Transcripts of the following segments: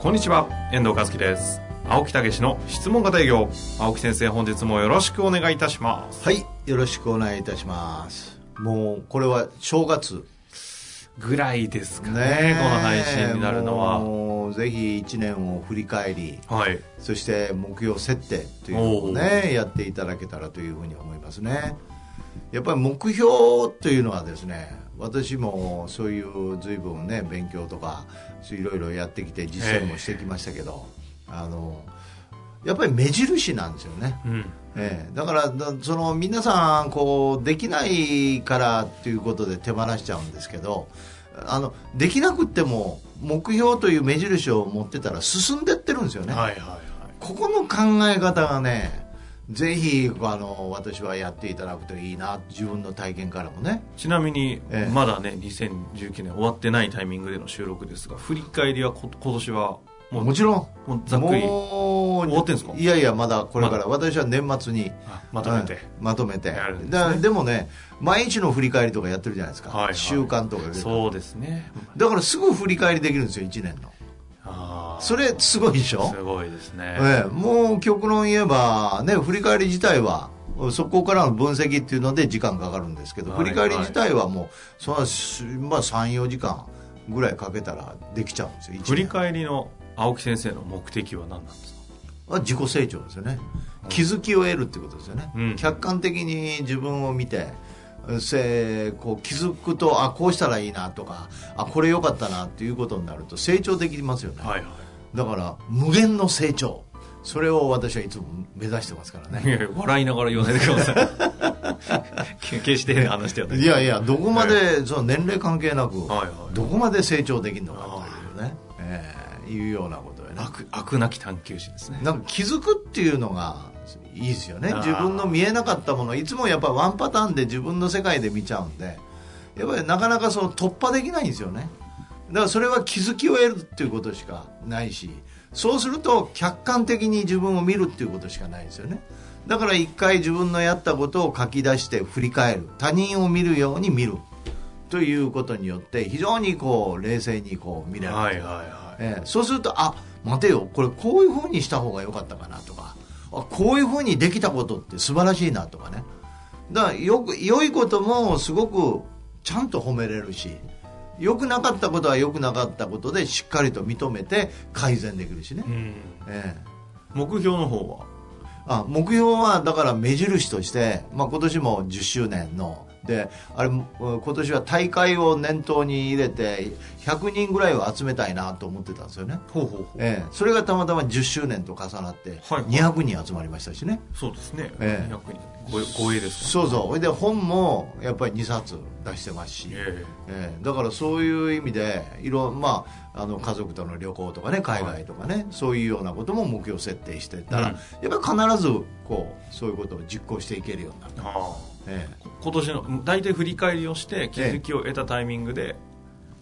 こんにちは遠藤和樹です。青木武の質問型営業。青木先生本日もよろしくお願いいたします。はいよろしくお願いいたします。もうこれは正月ぐらいですかねこの配信になるのは。もうぜひ1年を振り返り、はい、そして目標設定というのをねやっていただけたらというふうに思いますね。やっぱり目標というのはですね私もそういう随分ね勉強とかいろいろやってきて実践もしてきましたけど、あのやっぱり目印なんですよね、うん。ええ、だからその皆さんこうできないからっていうことで手放しちゃうんですけどあのできなくっても目標という目印を持ってたら進んでってるんですよね、はいはいはい。ここの考え方がねぜひあの私はやっていただくといいな自分の体験からもね。ちなみに、ええ。まだね2019年終わってないタイミングでの収録ですが振り返りはこ今年はもうもちろん。もうざっくり終わってんですか？いやいやまだこれから、私は年末にあまとめて、はいまとめて。ですね。だでもね毎日の振り返りとかやってるじゃないですか、はいはい。習慣とかそうですね。だからすぐ振り返りできるんですよ1年のそれすごいでしょ？すごいですね、ええ、もう極論言えば、ね、振り返り自体はそこからの分析っていうので時間かかるんですけど、はい振り返り自体はもうそんなすまあ、34時間ぐらいかけたらできちゃうんですよ振り返りの青木先生の目的は何なんですか？は自己成長ですよね。気づきを得るってことですよね、うん。客観的に自分を見てせこう気づくとあこうしたらいいなとかあこれ良かったなっていうことになると成長できますよね、はいはだから無限の成長。それを私はいつも目指してますからね。笑いながら言わないでください。決して話してはないいやいやどこまでその年齢関係なく、はいはい。どこまで成長できるのかというね、えーいうようなことでね。悪悪なき探求心ですね。なんか気づくっていうのがいいですよね。自分の見えなかったもの。いつもやっぱワンパターンで自分の世界で見ちゃうんで。やっぱりなかなかその突破できないんですよねだからそれは気づきを得るっていうことしかないしそうすると客観的に自分を見るっていうことしかないですよね。だから一回自分のやったことを書き出して振り返る。他人を見るように見る。ということによって非常にこう冷静にこう見れる、はいはいはい。ええ。そうするとあ待てよ。これこういうふうにした方が良かったかな。とかあこういうふうにできたことって素晴らしいな。とかね。だからよく良いこともすごくちゃんと褒めれるし良くなかったことは良くなかったことでしっかりと認めて改善できるしね、え目標の方は？あ目標はだから目印として、まあ、今年も10周年のであれ今年は大会を念頭に入れて100人ぐらいを集めたいなと思ってたんですよね。ほうほうほう。ええ、それがたまたま10周年と重なってはい。200人集まりましたしね、そうですね、ええ。200人ご護衛ですかそうそう。それで本もやっぱり2冊出してますし、ええ。えだからそういう意味でいろ、まあ、あの家族との旅行とかね海外とかね、そういうようなことも目標設定してたら、うん。やっぱり必ずこうそういうことを実行していけるようになった、ええ。今年の大体振り返りをして気づきを得たタイミングで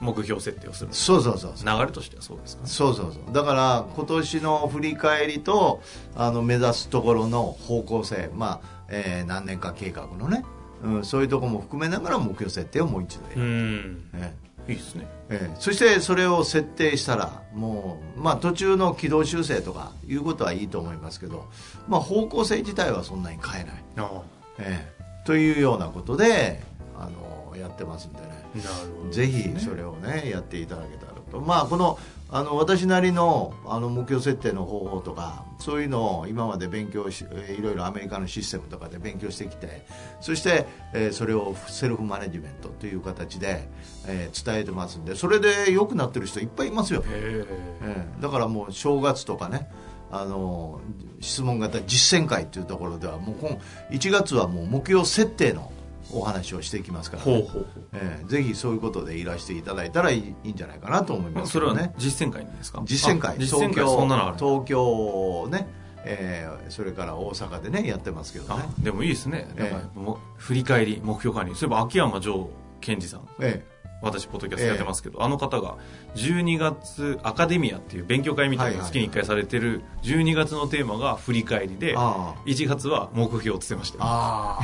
目標設定をする。んですそうそうそうそう。流れとしてはそうですか？ねそうそうそう。だから今年の振り返りとあの目指すところの方向性、まあえー何年か計画のね、うん、そういうところも含めながら目標設定をもう一度やうる、ん。えいいですね。ええ。えそしてそれを設定したらもう、まあ、途中の軌道修正とかいうことはいいと思いますけど、まあ、方向性自体はそんなに変えない、あ。ええというようなことであのやってますんでね。あなるほどぜひそれをねやっていただけたらと。まあこのあの私なりのあの目標設定の方法とかそういうのを今まで勉強しえーいろいろアメリカのシステムとかで勉強してきてそして、えーそれをセルフマネジメントという形で、えー伝えてますんでそれで良くなってる人いっぱいいますよ、へえーだからもう正月とかねあの質問型実践会というところではもう今1月はもう目標設定のお話をしていきますから、ほうほうほう。えーぜひそういうことでいらしていただいたらいいいいんじゃないかなと思いますそれはねね実践会にですか？実践会あ実践会東京そんなのある東京ね、えーそれから大阪でねやってますけどね。あでもいいですね。ええなんかもう振り返り目標管理。そういえば秋山城賢治さん。え私ポッドキャストやってますけど、あの方が12月アカデミアっていう勉強会みたいな月に1回されてる12月のテーマが振り返りであ1月は目標をつってました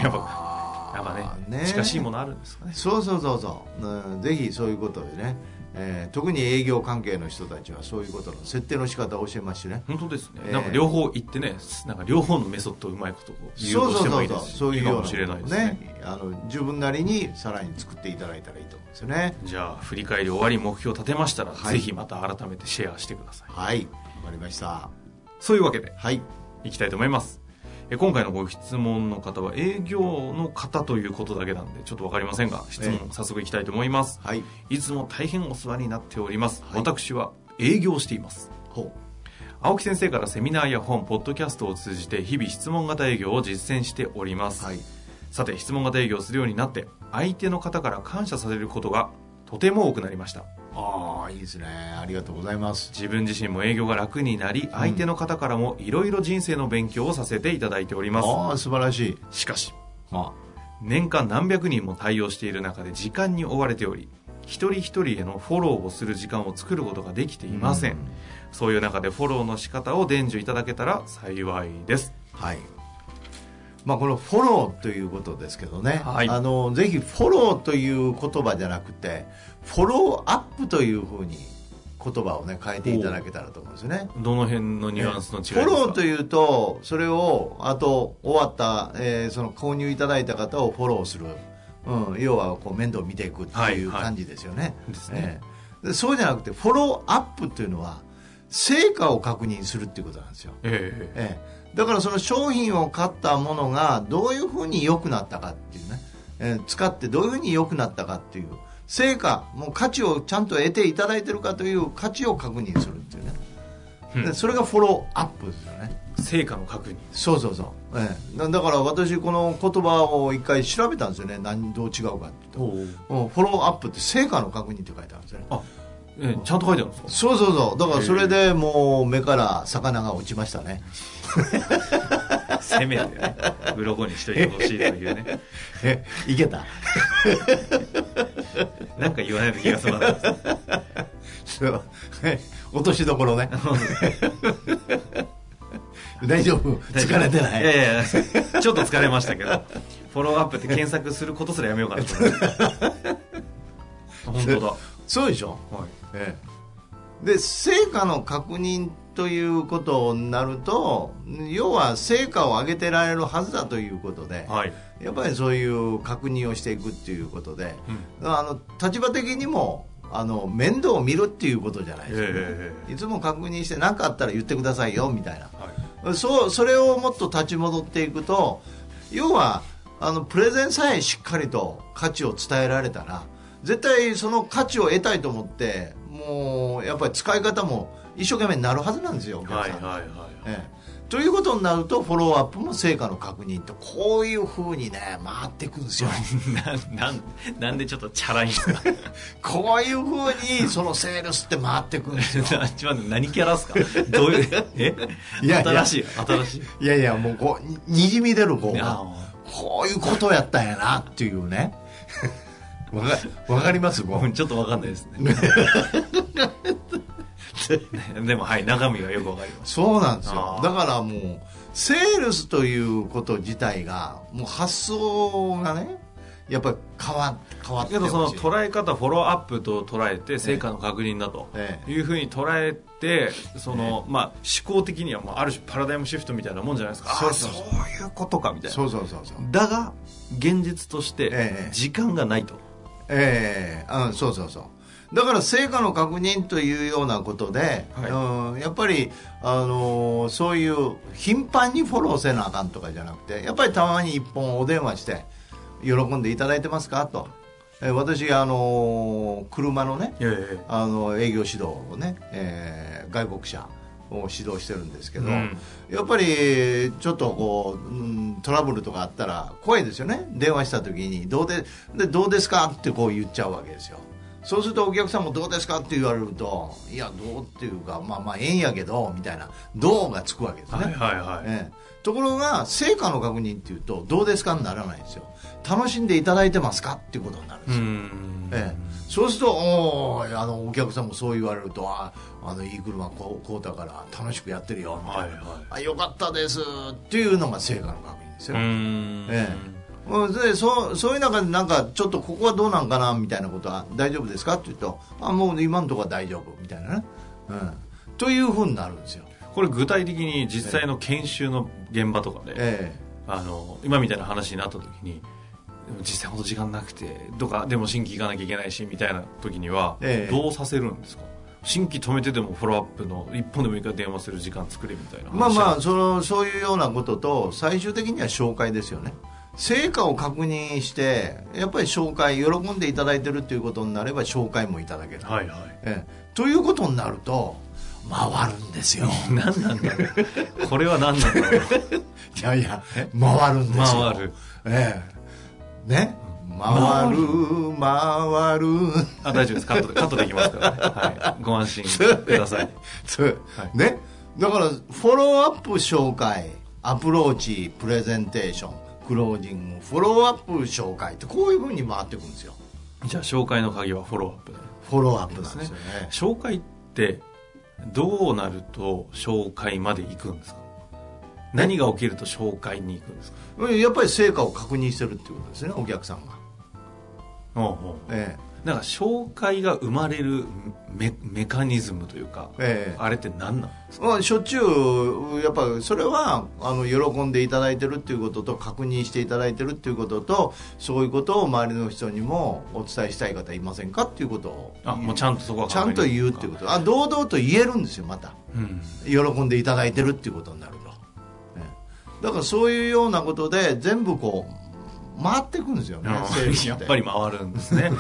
やっぱやっぱね。近しいものあるんですかね。そうそうそうそう、うん、ぜひそういうことでね、えー特に営業関係の人たちはそういうことの設定の仕方を教えますしね。本当ですね、ええなんか両方言ってねなんか両方のメソッドをうまいこと融そう合してもいういですしそういうようないいかもしれないですね。ねあの自分なりにさらに作っていただいたらいいと思うんですよね。じゃあ振り返り終わり目標を立てましたら、はい。ぜひまた改めてシェアしてください。はい。わかりました。そういうわけではい。いきたいと思いますえ今回のご質問の方は営業の方ということだけなんでちょっと分かりませんが質問え早速いきたいと思います、はい。いつも大変お世話になっております、はい。私は営業をしています。ほ青木先生からセミナーや本ポッドキャストを通じて日々質問型営業を実践しております、うはい。さて質問型営業をするようになって相手の方から感謝されることがとても多くなりました。ああいいですね。ありがとうございます。自分自身も営業が楽になり相手の方からもいろいろ人生の勉強をさせていただいております。ああ素晴らしい。しかしあ。年間何百人も対応している中で時間に追われており一人一人へのフォローをする時間を作ることができていません、うん。そういう中でフォローの仕方を伝授いただけたら幸いです。はいまあ、このフォローということですけどね、はい。あのぜひフォローという言葉じゃなくてフォローアップというふうに言葉をね変えていただけたらと思うんですよね。どの辺のニュアンスの違いですか？フォローというとそれをあと終わった、えーその購入いただいた方をフォローする、うん、要はこう面倒を見ていくっていうはいはい感じですよね。ですね。えー。でそうじゃなくてフォローアップというのは成果を確認するっていうことなんですよ。ええええ、だからその商品を買ったものがどういうふうに良くなったかっていうね、えー使ってどういうふうに良くなったかっていう。成果もう価値をちゃんと得ていただいてるかという価値を確認するっていうね、うん。でそれがフォローアップですよね。成果の確認。そうそうそう、ええ、だだから私この言葉を一回調べたんですよね。何どう違うかっていうと。うんフォローアップって成果の確認って書いてあるんですよね。あ、ええちゃんと書いてあるんですか？そうそうそう。だからそれでもう目から魚が落ちましたね せめてね鱗にしといてほしいというね。え いけた？なんか言わないと気が済まないですそう。落としどころね。大丈夫？疲れてない？いやいやちょっと疲れましたけど。フォローアップって検索することすらやめようかなと本当だ、はそうでしょ、ええ、で成果の確認ということになると要は成果を上げてられるはずだということでい、はい。やっぱりそういう確認をしていくっていうことで、あの立場的にもあの面倒を見るっていうことじゃないですか、えいつも確認して何かあったら言ってくださいよみたいな。はい。そうそれをもっと立ち戻っていくと要はあのプレゼンさえしっかりと価値を伝えられたら絶対その価値を得たいと思ってもうやっぱり使い方も一生懸命になるはずなんですよお客さん、はいはいはいええ。ということになるとフォローアップも成果の確認とこういうふうにね回っていくんですよ。ななんなんでちょっとチャラいんですかこういうふうにそのセールスって回っていくんですよ。何キャラっすか？どういうえ？いやいや。新しい？新しい？いやいやもうこうににじみ出るこうあこういうことやったんやなっていうね。わかわかります？ちょっとわかんないですね でもはい中身はよくわかります。そうなんですよ。あー。だからもうセールスということ自体がもう発想がねやっぱり変わ変わってけどその捉え方フォローアップと捉えて成果の確認だとええ。いうふうに捉えてその、まあ、思考的にはもうある種パラダイムシフトみたいなもんじゃないですか。そうそうそう。ああそういうことかみたいな。そうそうそうそう。だが現実としてええ。時間がないと、ええ。うん、そうそうそうだから成果の確認というようなことで、はい。うん、やっぱり、あのーそういう頻繁にフォローせなあかんとかじゃなくてやっぱりたまに一本お電話して喜んでいただいてますか？と、えー私、あのー車のねあの営業指導をね、えー外国車を指導してるんですけど、うん。やっぱりちょっとこう、うんトラブルとかあったら怖いですよね。電話した時にどうででどうですか？ってこう言っちゃうわけですよそうするとお客さんもどうですかって言われるといやどうっていうかまあまあええんやけどみたいなどうがつくわけですね、はいはいはい、ええ。ところが成果の確認っていうとどうですかにならないんですよ。楽しんでいただいてますかっていうことになるんですよ、うん。ええ、そうするとおーあのお客さんもそう言われるとああのいい車こうこうだから楽しくやってるよみたいな、はいはい。あよかったですっていうのが成果の確認ですよ、うん。えうんでそうそういう中でなんかちょっとここはどうなんかなみたいなことは大丈夫ですか？って言うとあもう今のところは大丈夫みたいなね、うん、というふうになるんですよ、これ具体的に実際の研修の現場とかで、えあの今みたいな話になった時に実際ほど時間なくてとかでも新規行かなきゃいけないしみたいな時にはええ。どうさせるんですか、新規止めてでもフォローアップの一本でもいいから電話する時間作れみたいなえまあま話あそのそういうようなことと最終的には紹介ですよね成果を確認してやっぱり紹介喜んでいただいてるっていうことになれば紹介もいただける、はいはい。ええ。ということになると回るんですよ。何なんだろう。これは何なんだろう。いやいや回るんですよ。回る。ええ。ね？回る回る。あ大丈夫です。カットでカットできますからね、はい、ご安心ください。そう。はい。ね？だからフォローアップ紹介アプローチプレゼンテーションクロージングフォローアップ紹介ってこういうふうに回っていくんですよ。じゃあ紹介の鍵はフォローアップだフォローアップなんですよね。紹介ってどうなると紹介まで行くんですか？何が起きると紹介に行くんですか？うんやっぱり成果を確認してるっていうことですねお客さんが、おうおう。えなんか紹介が生まれるメメカニズムというか、ええ。あれって何なん？ですかまあ、しょっちゅうやっぱそれはあの喜んでいただいてるっていうことと確認していただいてるっていうこととそういうことを周りの人にもお伝えしたい方いませんかっていうことをあもうちゃんとそこはちゃんと言うっていうこと。あ堂々と言えるんですよまた。うん。喜んでいただいてるっていうことになると、ええ。だからそういうようなことで全部こう回っていくんですよねやっぱり回るんですね、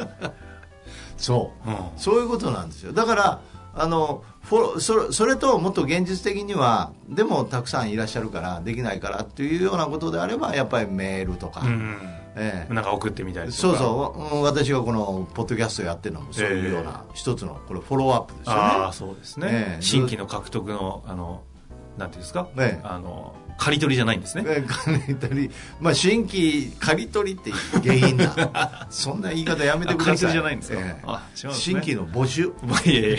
そう。うん。そういうことなんですよ。だからあのフォロそれそれともっと現実的にはでもたくさんいらっしゃるからできないからっていうようなことであればやっぱりメールとか、うんええ。なんか送ってみたりそうそう。うん私がこのポッドキャストやってるのもそういうような一つのこれフォローアップですよね、ああそうですね、ええ。新規の獲得のあのなんていうんですか、ええ。あの刈り取りじゃないんですね、え借り取り、まあ、新規刈り取りって下品なそんな言い方やめてください。あ刈り取りじゃないんですか？ええ。あ違うんですね。新規の募集。まあいやいや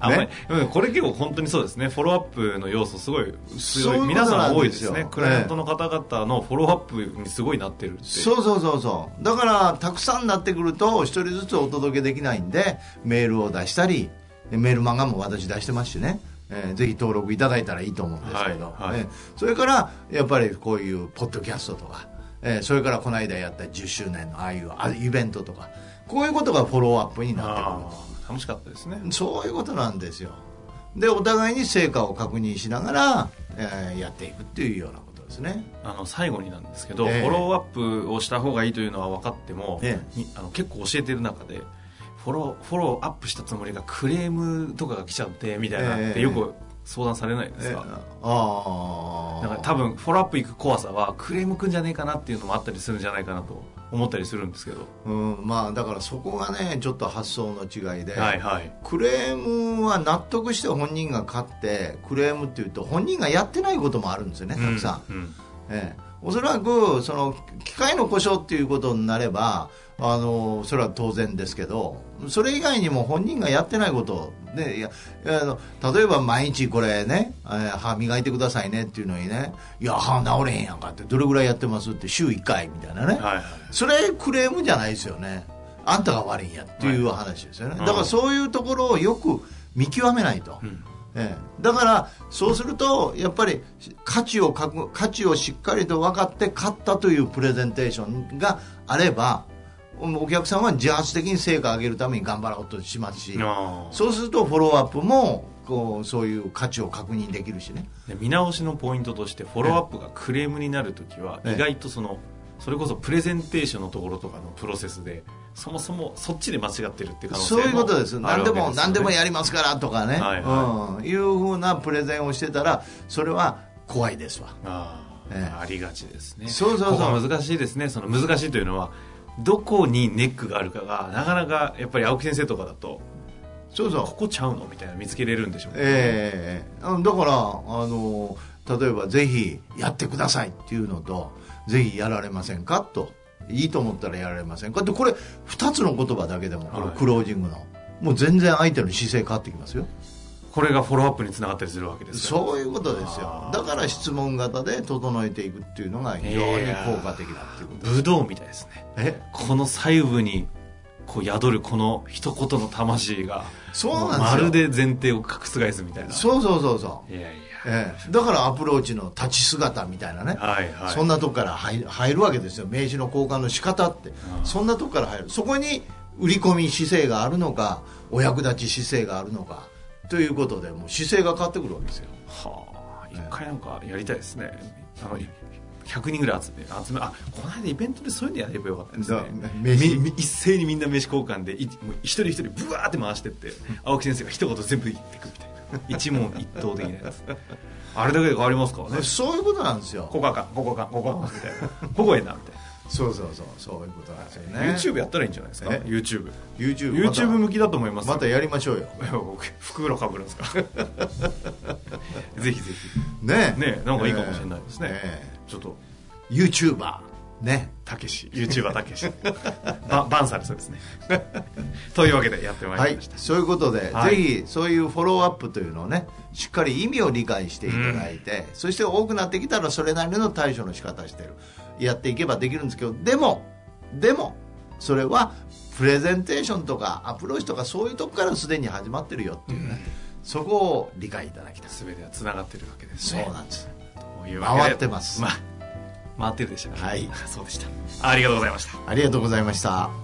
あんまりうんこれ結構本当にそうですね。フォローアップの要素すごい強い。皆さなんん多いですすね。クライアントの方々のフォローアップにすごいなってるってそうそうそうそう。だからたくさんになってくると一人ずつお届けできないんでメールを出したりでメールマガも私出してますしね、えーぜひ登録いただいたらいいと思うんですけど、はいはい。えーそれからやっぱりこういうポッドキャストとか、えーそれからこの間やった10周年のああいうあイベントとかこういうことがフォローアップになってくる。楽しかったですね。そういうことなんですよ。でお互いに成果を確認しながら、えーやっていくっていうようなことですね。あの最後になんですけど、ええ。フォローアップをした方がいいというのは分かっても、え。にあの結構教えてる中でフォローフォローアップしたつもりがクレームとかが来ちゃってみたいなってええよく相談されないですえか、ああだから多分フォローアップ行く怖さはクレームくんじゃねえかなっていうのもあったりするんじゃないかなと思ったりするんですけど、うん、まあだからそこがねちょっと発想の違いで、はいはい。クレームは納得して本人が勝ってクレームっていうと本人がやってないこともあるんですよねたくさん、うん。うん。ええ、おそらくその機械の故障っていうことになればあのそれは当然ですけどそれ以外にも本人がやってないことでいやあの例えば毎日これね、えー歯磨いてくださいねっていうのにねいや歯治れへんやんかってどれぐらいやってますって週1回みたいなね、はいはい。それクレームじゃないですよね。あんたが悪いんやっていう話ですよね、はいだからそういうところをよく見極めないと、うん。ええ、だからそうするとやっぱり価値をかく価値をしっかりと分かって買ったというプレゼンテーションがあればお客さんは自発的に成果を上げるために頑張ろうとしますしそうするとフォローアップもこうそういう価値を確認できるしね。で見直しのポイントとしてフォローアップがクレームになるときはええ。意外とそのそれこそプレゼンテーションのところとかのプロセスでそもそもそっちで間違ってるっていう可能性そういうことです。ある何でも何でもやりますからとかね、はいはうん、いうふうなプレゼンをしてたらそれは怖いですわ。ああ、ええ。ありがちですね。そうそうそう。難しいですね。その難しいというのはどこにネックがあるかがなかなかやっぱり青木先生とかだとそうそう。ここちゃうの？みたいな見つけれるんでしょうね。ええうんだからあの例えばぜひやってくださいっていうのとぜひやられませんか？といいと思ったらやられませんか？ってこれ2つの言葉だけでもこれはい。クロージングの、もう全然相手の姿勢変わってきますよこれがフォローアップにつながったりするわけですよ。そういうことですよ。だから質問型で整えていくっていうのが非常に効果的だっていうこと。武道みたいですね。え？この細部にこう宿るこの一言の魂がそうなんですよ。まるで前提を覆すみたいな。そうそうそうそう。いやいや。ええ、だからアプローチの立ち姿みたいなね、はいはい。そんなとこから入る入るわけですよ。名刺の交換の仕方って、そんなとこから入る。そこに売り込み姿勢があるのかお役立ち姿勢があるのかということでもう姿勢が変わってくるわけですよ。はあ一回なんかやりたいですね。あの100人ぐらい集め集めあこの間イベントでそういうのやればよかったですね。一斉にみんな名刺交換でいもう一人一人ブワーって回してって 青木先生が一言全部言ってくみたいな。一問一答的なやつあれだけで変わりますからね。そういうことなんですよ。ここあかんここあかんここあかんみたいな。ここええなみたいそうそうそうそういうことなんですよな、ね。YouTube やったらいいんじゃないですか？え YouTube 向ききだと思いますまたやりましょうよ。袋かぶるんですか？ぜひぜひ。ねねなんかいいかもしれないですね、え。ちょっと。え YouTuber ね。たけし。YouTuber たけし。ババンされそうですね。というわけでやってまいはいりました、そういうことで、はい。ぜひそういうフォローアップというのをねしっかり意味を理解していただいて、そして多くなってきたらそれなりの対処の仕方してるやっていけばできるんですけどでもでもそれはプレゼンテーションとかアプローチとかそういうとこからすでに始まってるよっていうね、そこを理解いただきたい。全てはつながってるわけですそうねなんです。回ってます。ま回ってるでしたかはい。そうでした。ありがとうございました。ありがとうございました